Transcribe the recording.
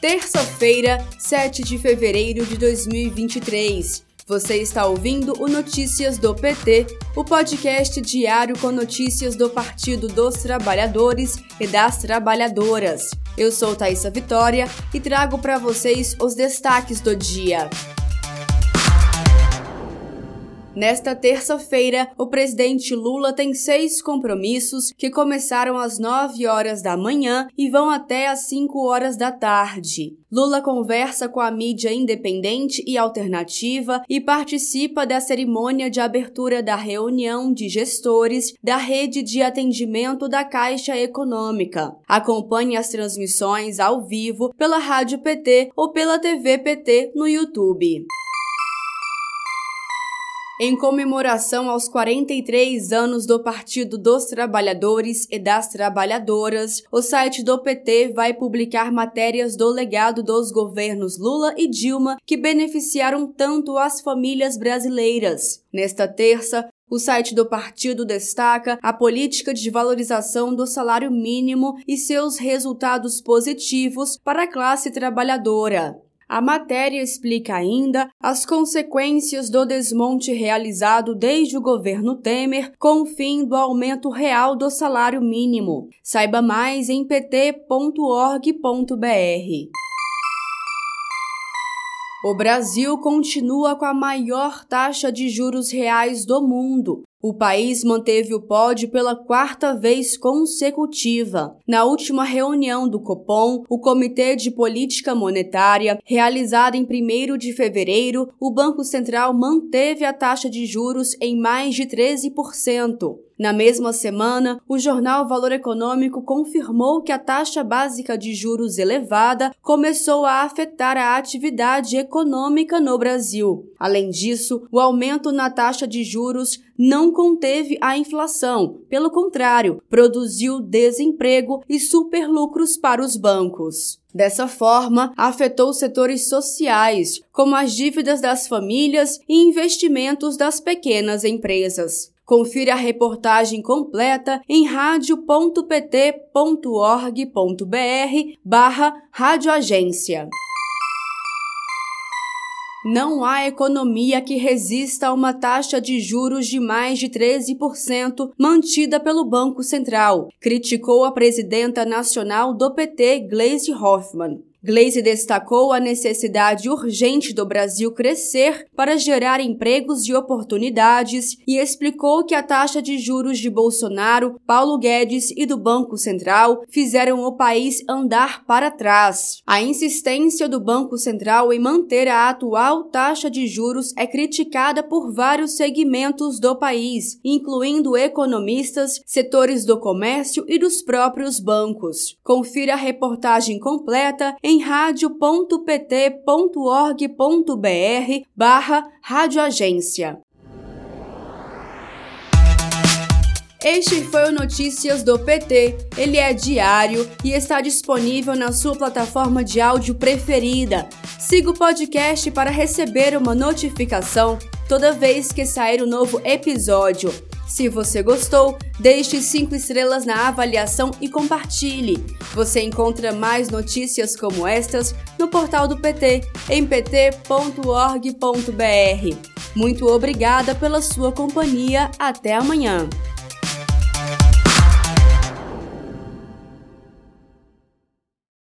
Terça-feira, 7 de fevereiro de 2023. Você está ouvindo o Notícias do PT, o podcast diário com notícias do Partido dos Trabalhadores e das Trabalhadoras. Eu sou Thaisa Vitória e trago para vocês os destaques do dia. Nesta terça-feira, o presidente Lula tem seis compromissos que começaram às 9 horas da manhã e vão até às 5 horas da tarde. Lula conversa com a mídia independente e alternativa e participa da cerimônia de abertura da reunião de gestores da rede de atendimento da Caixa Econômica. Acompanhe as transmissões ao vivo pela Rádio PT ou pela TV PT no YouTube. Em comemoração aos 43 anos do Partido dos Trabalhadores e das Trabalhadoras, o site do PT vai publicar matérias do legado dos governos Lula e Dilma que beneficiaram tanto as famílias brasileiras. Nesta terça, o site do partido destaca a política de valorização do salário mínimo e seus resultados positivos para a classe trabalhadora. A matéria explica ainda as consequências do desmonte realizado desde o governo Temer com o fim do aumento real do salário mínimo. Saiba mais em pt.org.br. O Brasil continua com a maior taxa de juros reais do mundo, o país manteve o pódio pela quarta vez consecutiva. Na última reunião do Copom, o Comitê de Política Monetária, realizada em 1 de fevereiro, o Banco Central manteve a taxa de juros em mais de 13%. Na mesma semana, o jornal Valor Econômico confirmou que a taxa básica de juros elevada começou a afetar a atividade econômica no Brasil. Além disso, o aumento na taxa de juros não conteve a inflação, pelo contrário, produziu desemprego e superlucros para os bancos. Dessa forma, afetou setores sociais, como as dívidas das famílias e investimentos das pequenas empresas. Confira a reportagem completa em radio.pt.org.br barra radioagência. Não há economia que resista a uma taxa de juros de mais de 13% mantida pelo Banco Central, criticou a presidenta nacional do PT, Gleisi Hoffmann. Glaze destacou a necessidade urgente do Brasil crescer para gerar empregos e oportunidades e explicou que a taxa de juros de Bolsonaro, Paulo Guedes e do Banco Central fizeram o país andar para trás. A insistência do Banco Central em manter a atual taxa de juros é criticada por vários segmentos do país, incluindo economistas, setores do comércio e dos próprios bancos. Confira a reportagem completa em radio.pt.org.br barra radioagência. Este foi o Notícias do PT. Ele é diário e está disponível na sua plataforma de áudio preferida. Siga o podcast para receber uma notificação toda vez que sair um novo episódio. Se você gostou, deixe 5 estrelas na avaliação e compartilhe. Você encontra mais notícias como estas no portal do PT, em pt.org.br. Muito obrigada pela sua companhia. Até amanhã.